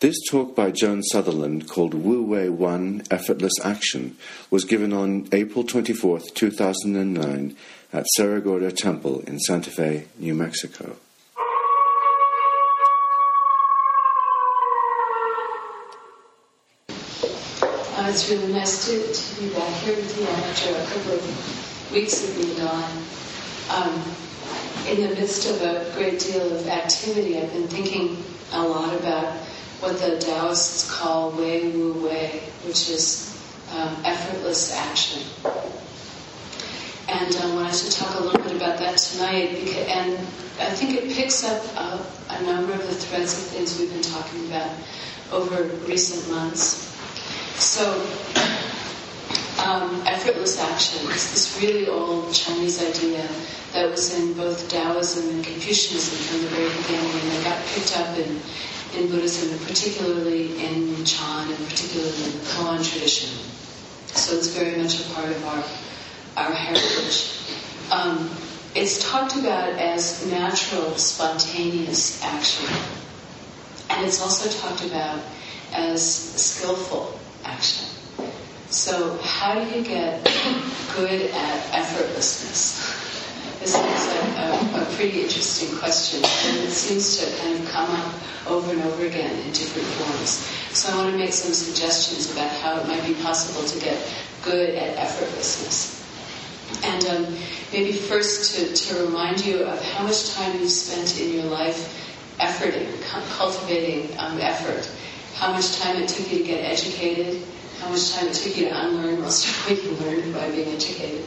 This talk by Joan Sutherland, called Wu Wei One Effortless Action, was given on April 24, 2009, at Cerro Gordo Temple in Santa Fe, New Mexico. Uh, it's really nice to, to be back here with you after a couple of weeks of being gone. Um, in the midst of a great deal of activity, I've been thinking a lot about what the Taoists call Wei Wu Wei, which is um, effortless action. And I wanted to talk a little bit about that tonight, because, and I think it picks up a, a number of the threads of things we've been talking about over recent months. So, um, effortless action is this really old Chinese idea that was in both Taoism and Confucianism from the very beginning, and it got picked up in, in Buddhism, and particularly in Chan, and particularly in the Koan tradition. So it's very much a part of our our heritage. Um, it's talked about as natural, spontaneous action, and it's also talked about as skillful action. So, how do you get good at effortlessness? This is a, a, a, pretty interesting question, and it seems to kind of come up over and over again in different forms. So, I want to make some suggestions about how it might be possible to get good at effortlessness. And um, maybe first to, to remind you of how much time you've spent in your life efforting, cultivating um, effort, how much time it took you to get educated, how much time it took you to unlearn most of what you learned by being educated,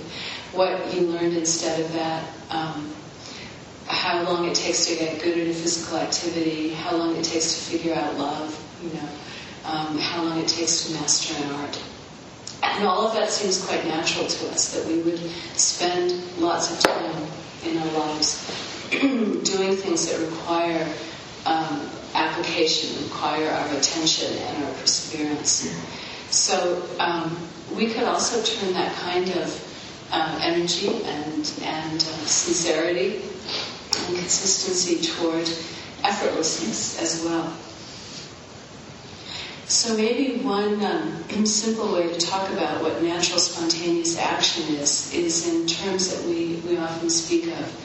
what you learned instead of that, um, how long it takes to get good at a physical activity, how long it takes to figure out love, you know, um, how long it takes to master an art. And all of that seems quite natural to us, that we would spend lots of time in our lives doing things that require um, application, require our attention and our perseverance. So um, we could also turn that kind of um, energy and, and uh, sincerity and consistency toward effortlessness as well. So maybe one um, simple way to talk about what natural spontaneous action is is in terms that we, we often speak of.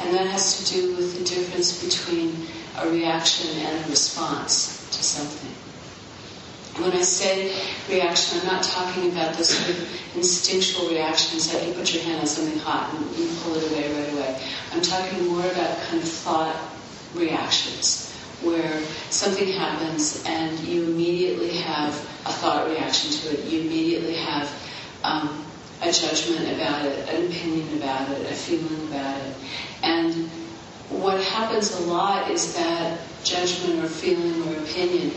And that has to do with the difference between a reaction and a response to something. When I say reaction, I'm not talking about the sort of instinctual reactions that you put your hand on something hot and you pull it away right away. I'm talking more about kind of thought reactions where something happens and you immediately have a thought reaction to it. You immediately have um, a judgment about it, an opinion about it, a feeling about it. And what happens a lot is that judgment or feeling or opinion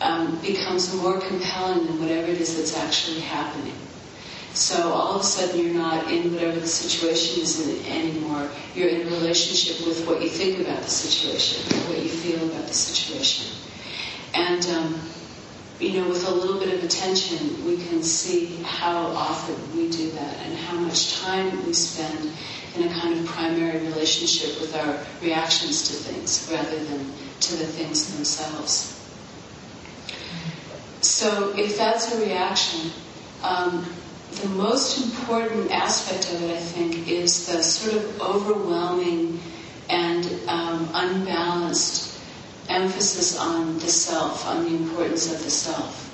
um, becomes more compelling than whatever it is that's actually happening. So all of a sudden you're not in whatever the situation is anymore. You're in a relationship with what you think about the situation, what you feel about the situation. And, um, you know, with a little bit of attention, we can see how often we do that and how much time we spend in a kind of primary relationship with our reactions to things rather than to the things themselves. So if that's a reaction, um, the most important aspect of it, I think, is the sort of overwhelming and um, unbalanced emphasis on the self, on the importance of the self.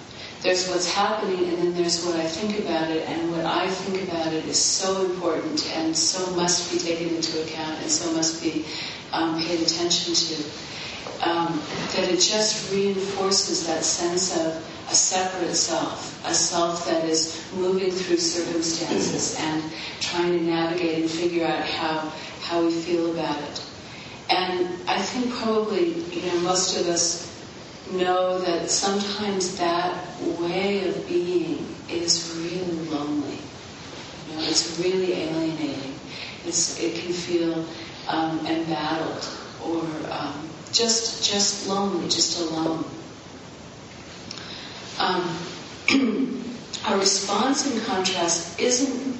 There's what's happening, and then there's what I think about it, and what I think about it is so important and so must be taken into account and so must be um, paid attention to. Um, that it just reinforces that sense of a separate self, a self that is moving through circumstances and trying to navigate and figure out how, how we feel about it. And I think probably, you know, most of us know that sometimes that way of being is really lonely. You know, it's really alienating. It's, it can feel um, embattled or um, just just lonely, just alone. Um, our response, in contrast, isn't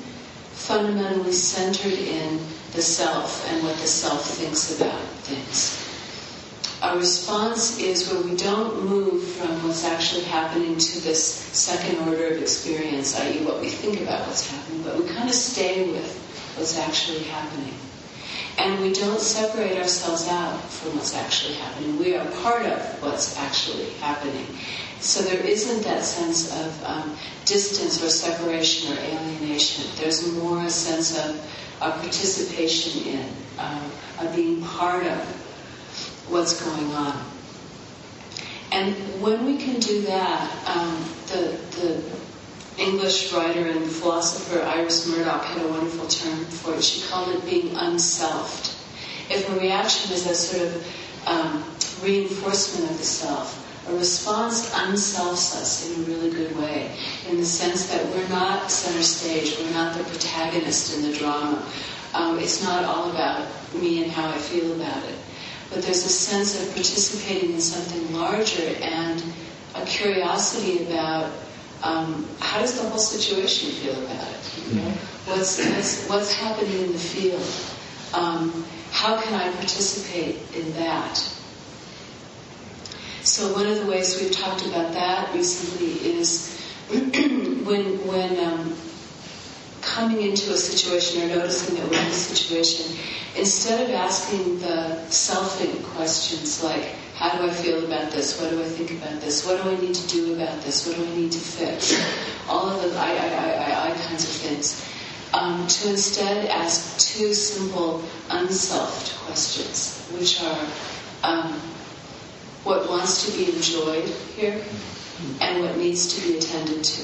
fundamentally centered in the self and what the self thinks about things. Our response is where we don't move from what's actually happening to this second order of experience, i.e., what we think about what's happening, but we kind of stay with what's actually happening. And we don't separate ourselves out from what's actually happening. We are part of what's actually happening. So there isn't that sense of um, distance or separation or alienation. There's more a sense of, of participation in, um, of being part of what's going on. And when we can do that, um, the, the English writer and philosopher Iris Murdoch had a wonderful term for it. She called it being unselfed. If a reaction is a sort of um, reinforcement of the self, a response unselfs us in a really good way, in the sense that we're not center stage, we're not the protagonist in the drama. Um, it's not all about me and how I feel about it. But there's a sense of participating in something larger and a curiosity about um, how does the whole situation feel about it? You know? what's, what's, what's happening in the field? Um, how can I participate in that? So one of the ways we've talked about that recently is when when um, coming into a situation or noticing that we're in a situation, instead of asking the selfing questions like, how do I feel about this? What do I think about this? What do I need to do about this? What do I need to fix? All of the I, I, I, I, kinds of things. Um, to instead ask two simple, unselfed questions, which are, um, what wants to be enjoyed here and what needs to be attended to.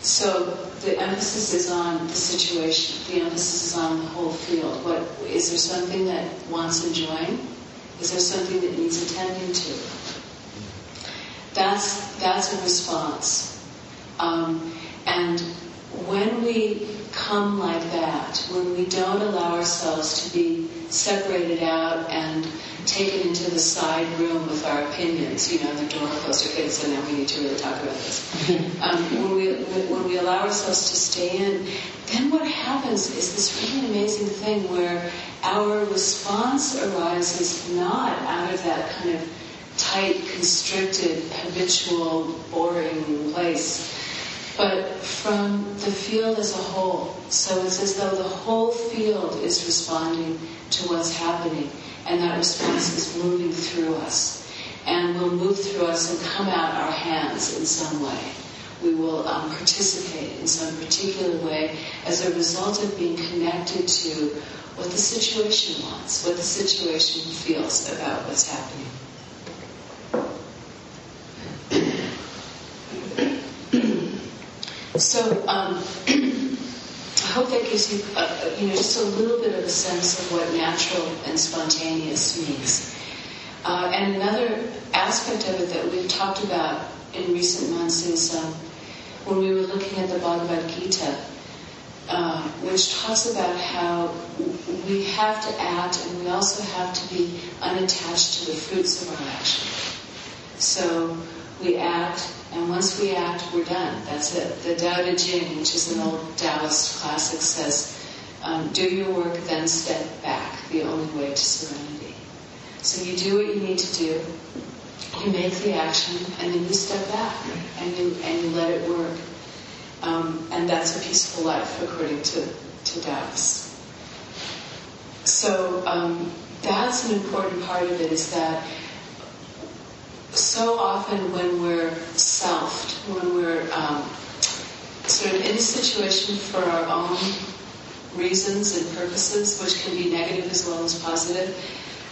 So the emphasis is on the situation. The emphasis is on the whole field. What is there something that wants enjoying? Is there something that needs attending to? That's that's a response. Um, and when we come like that, when we don't allow ourselves to be separated out and taken into the side room with our opinions, you know, the door closed, okay, so now we need to really talk about this. Um, when, we, when we allow ourselves to stay in, then what happens is this really amazing thing where our response arises not out of that kind of tight, constricted, habitual, boring place but from the field as a whole. So it's as though the whole field is responding to what's happening, and that response is moving through us. And will move through us and come out our hands in some way. We will um, participate in some particular way as a result of being connected to what the situation wants, what the situation feels about what's happening. So um, I hope that gives you, uh, you know, just a little bit of a sense of what natural and spontaneous means. Uh, and another aspect of it that we've talked about in recent months is um, when we were looking at the Bhagavad Gita, uh, which talks about how we have to act and we also have to be unattached to the fruits of our action. So we act and once we act, we're done. That's it. The Tao Te Ching, which is an old Taoist classic, says, um, do your work, then step back, the only way to serenity. So you do what you need to do, you make the action, and then you step back, and you, and you let it work. Um, and that's a peaceful life, according to, to Taoists. So um, that's an important part of it, is that so often when we're selfed, when we're um, sort of in a situation for our own reasons and purposes, which can be negative as well as positive,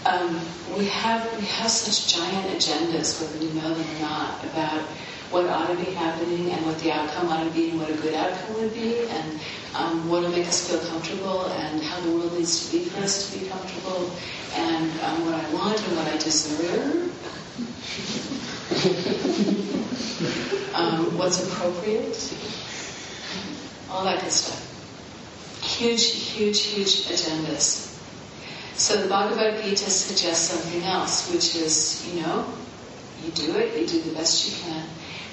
um, we have we have such giant agendas, whether we know them or not, about what ought to be happening and what the outcome ought to be and what a good outcome would be and um, what will make us feel comfortable and how the world needs to be for us to be comfortable and um, what I want and what I deserve um, what's appropriate, all that good stuff. Huge, huge, huge agendas. So the Bhagavad Gita suggests something else, which is, you know, you do it, you do the best you can,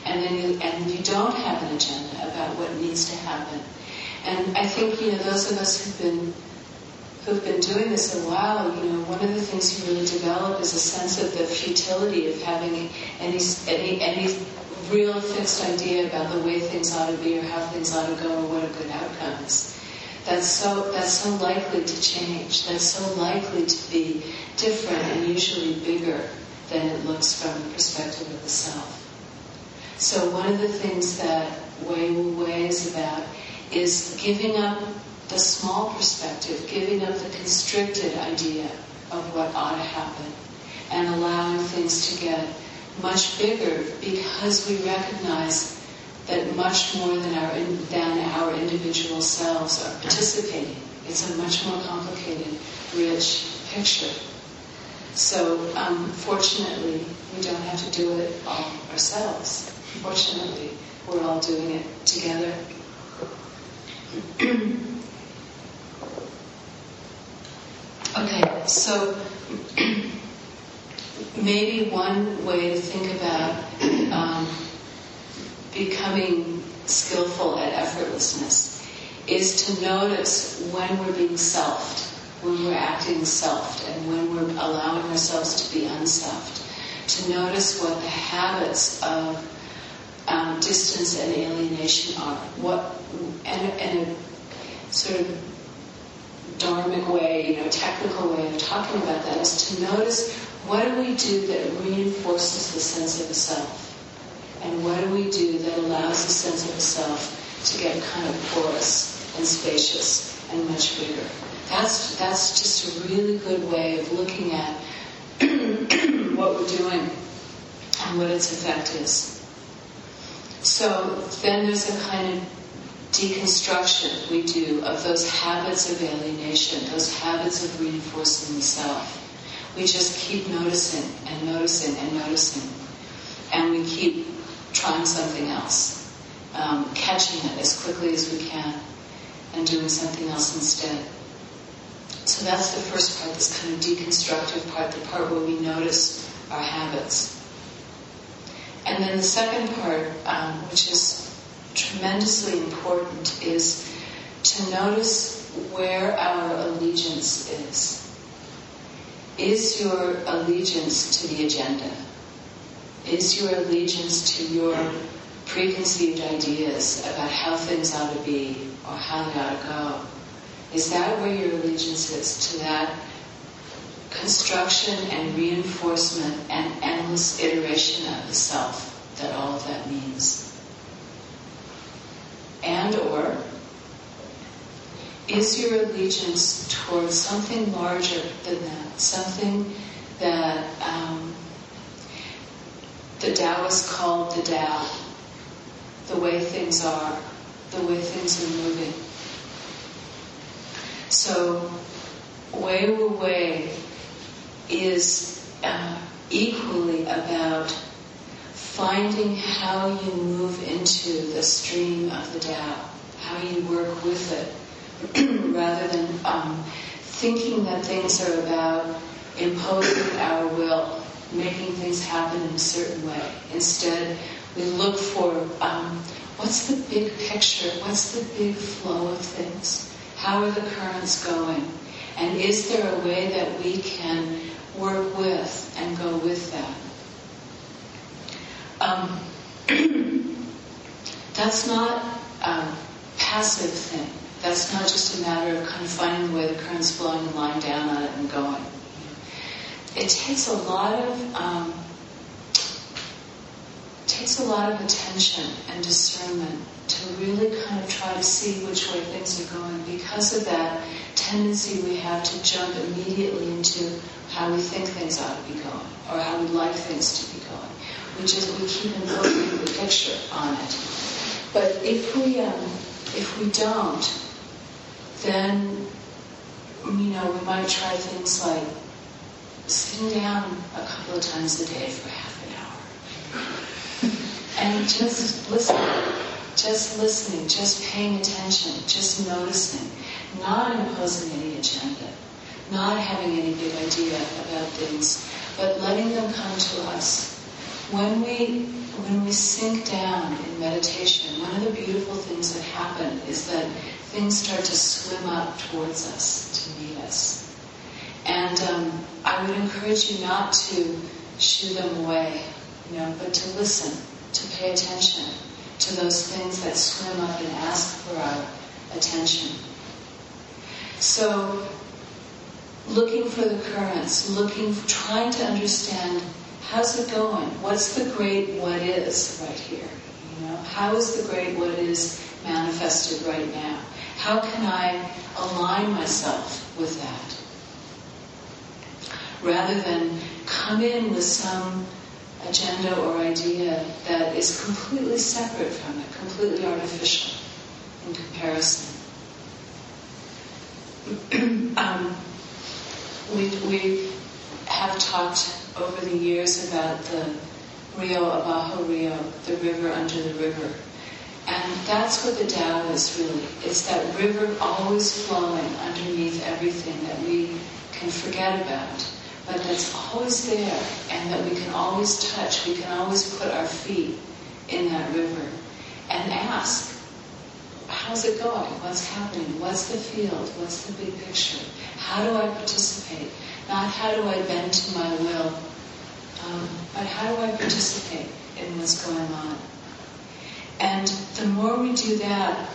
and then you, and you don't have an agenda about what needs to happen. And I think, you know, those of us who've been who've been doing this a while, you know, one of the things you really develop is a sense of the futility of having any any any real fixed idea about the way things ought to be or how things ought to go or what a good outcome is. That's so that's so likely to change. That's so likely to be different and usually bigger than it looks from the perspective of the self. So one of the things that Wei Wu Wei is about is giving up the small perspective, giving up the constricted idea of what ought to happen, and allowing things to get much bigger because we recognize that much more than our than our individual selves are participating. It's a much more complicated, rich picture. So um, fortunately, we don't have to do it all ourselves. Fortunately, we're all doing it together. okay, so maybe one way to think about um, becoming skillful at effortlessness is to notice when we're being selfed, when we're acting selfed, and when we're allowing ourselves to be unselfed. To notice what the habits of um, distance and alienation are. What and, and a sort of dharmic way, you know, technical way of talking about that is to notice what do we do that reinforces the sense of the self, and what do we do that allows the sense of the self to get kind of porous and spacious and much bigger. That's that's just a really good way of looking at what we're doing and what its effect is. So then there's a kind of deconstruction we do of those habits of alienation, those habits of reinforcing the self. We just keep noticing and noticing and noticing. And we keep trying something else, um, catching it as quickly as we can, and doing something else instead. So that's the first part, this kind of deconstructive part, the part where we notice our habits. And then the second part, um, which is tremendously important, is to notice where our allegiance is. Is your allegiance to the agenda? Is your allegiance to your preconceived ideas about how things ought to be or how they ought to go? Is that where your allegiance is? To that construction and reinforcement and endless iteration of the self that all of that means. And or is your allegiance towards something larger than that, something that um, the Taoists called the Tao, the way things are, the way things are moving. So, Wei Wu Wei is uh, equally about finding how you move into the stream of the Tao, how you work with it, rather than um, thinking that things are about imposing our will, making things happen in a certain way. Instead, we look for um, what's the big picture, what's the big flow of things, how are the currents going, and is there a way that we can work with and go with that? Um, that's not a passive thing. That's not just a matter of kind of finding the way the current's flowing and lying down on it and going. It takes a lot of um, takes a lot of attention and discernment to really kind of try to see which way things are going because of that tendency we have to jump immediately into how we think things ought to be going or how we'd like things to be going we just we keep imposing the picture on it. But if we um, if we don't, then you know we might try things like sitting down a couple of times a day for half an hour and just listening, just listening, just paying attention, just noticing, not imposing any agenda, not having any big idea about things, but letting them come to us when we when we sink down in meditation, one of the beautiful things that happen is that things start to swim up towards us to meet us. And um, I would encourage you not to shoo them away, you know, but to listen, to pay attention to those things that swim up and ask for our attention. So, looking for the currents, looking, trying to understand how's it going? What's the great what is right here? You know, how is the great what is manifested right now? How can I align myself with that? Rather than come in with some agenda or idea that is completely separate from it, completely artificial in comparison. um, we, we have talked over the years about the Rio Abajo Rio, the river under the river. And that's what the Tao is really. It's that river always flowing underneath everything that we can forget about, but that's always there and that we can always touch. We can always put our feet in that river and ask, how's it going? What's happening? What's the field? What's the big picture? How do I participate? Not how do I bend to my will, um, but how do I participate in what's going on? And the more we do that,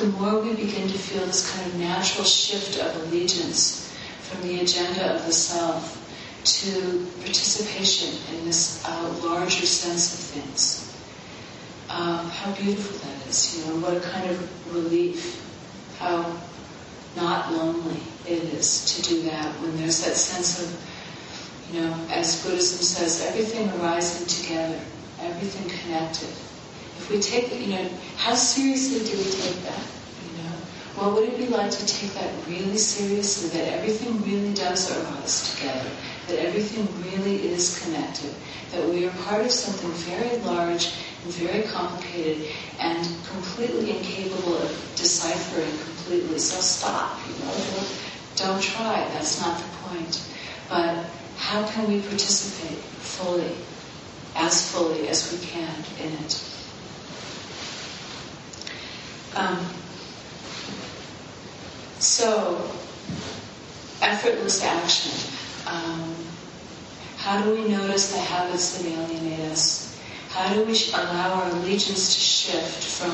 the more we begin to feel this kind of natural shift of allegiance from the agenda of the self to participation in this uh, larger sense of things. Um, how beautiful that is, you know, what a kind of relief, how not lonely it is to do that when there's that sense of, you know, as Buddhism says, everything arising together, everything connected. If we take, you know, how seriously do we take that? You know, what would it be like to take that really seriously? That everything really does arise together. That everything really is connected. That we are part of something very large very complicated and completely incapable of deciphering completely. So stop. You know, don't, don't try. That's not the point. But how can we participate fully, as fully as we can in it? Um, so, effortless action. Um, how do we notice the habits that alienate us? How do we allow our allegiance to shift from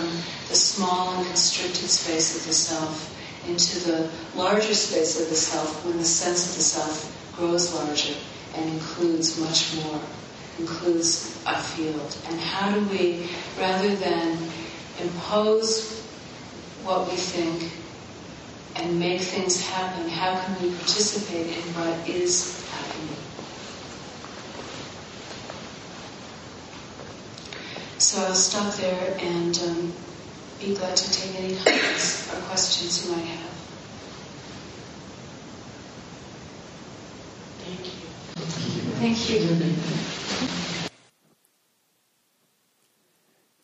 the small and constricted space of the self into the larger space of the self when the sense of the self grows larger and includes much more, includes a field? And how do we, rather than impose what we think and make things happen, how can we participate in what is happening? So I'll stop there and um, be glad to take any comments or questions you might have. Thank you. Thank you.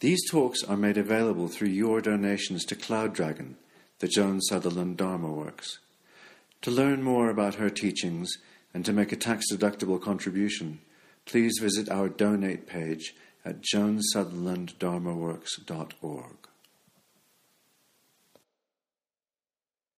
These talks are made available through your donations to Cloud Dragon, the Joan Sutherland Dharma Works. To learn more about her teachings and to make a tax deductible contribution, please visit our donate page at joansutherlanddharmaworks.org.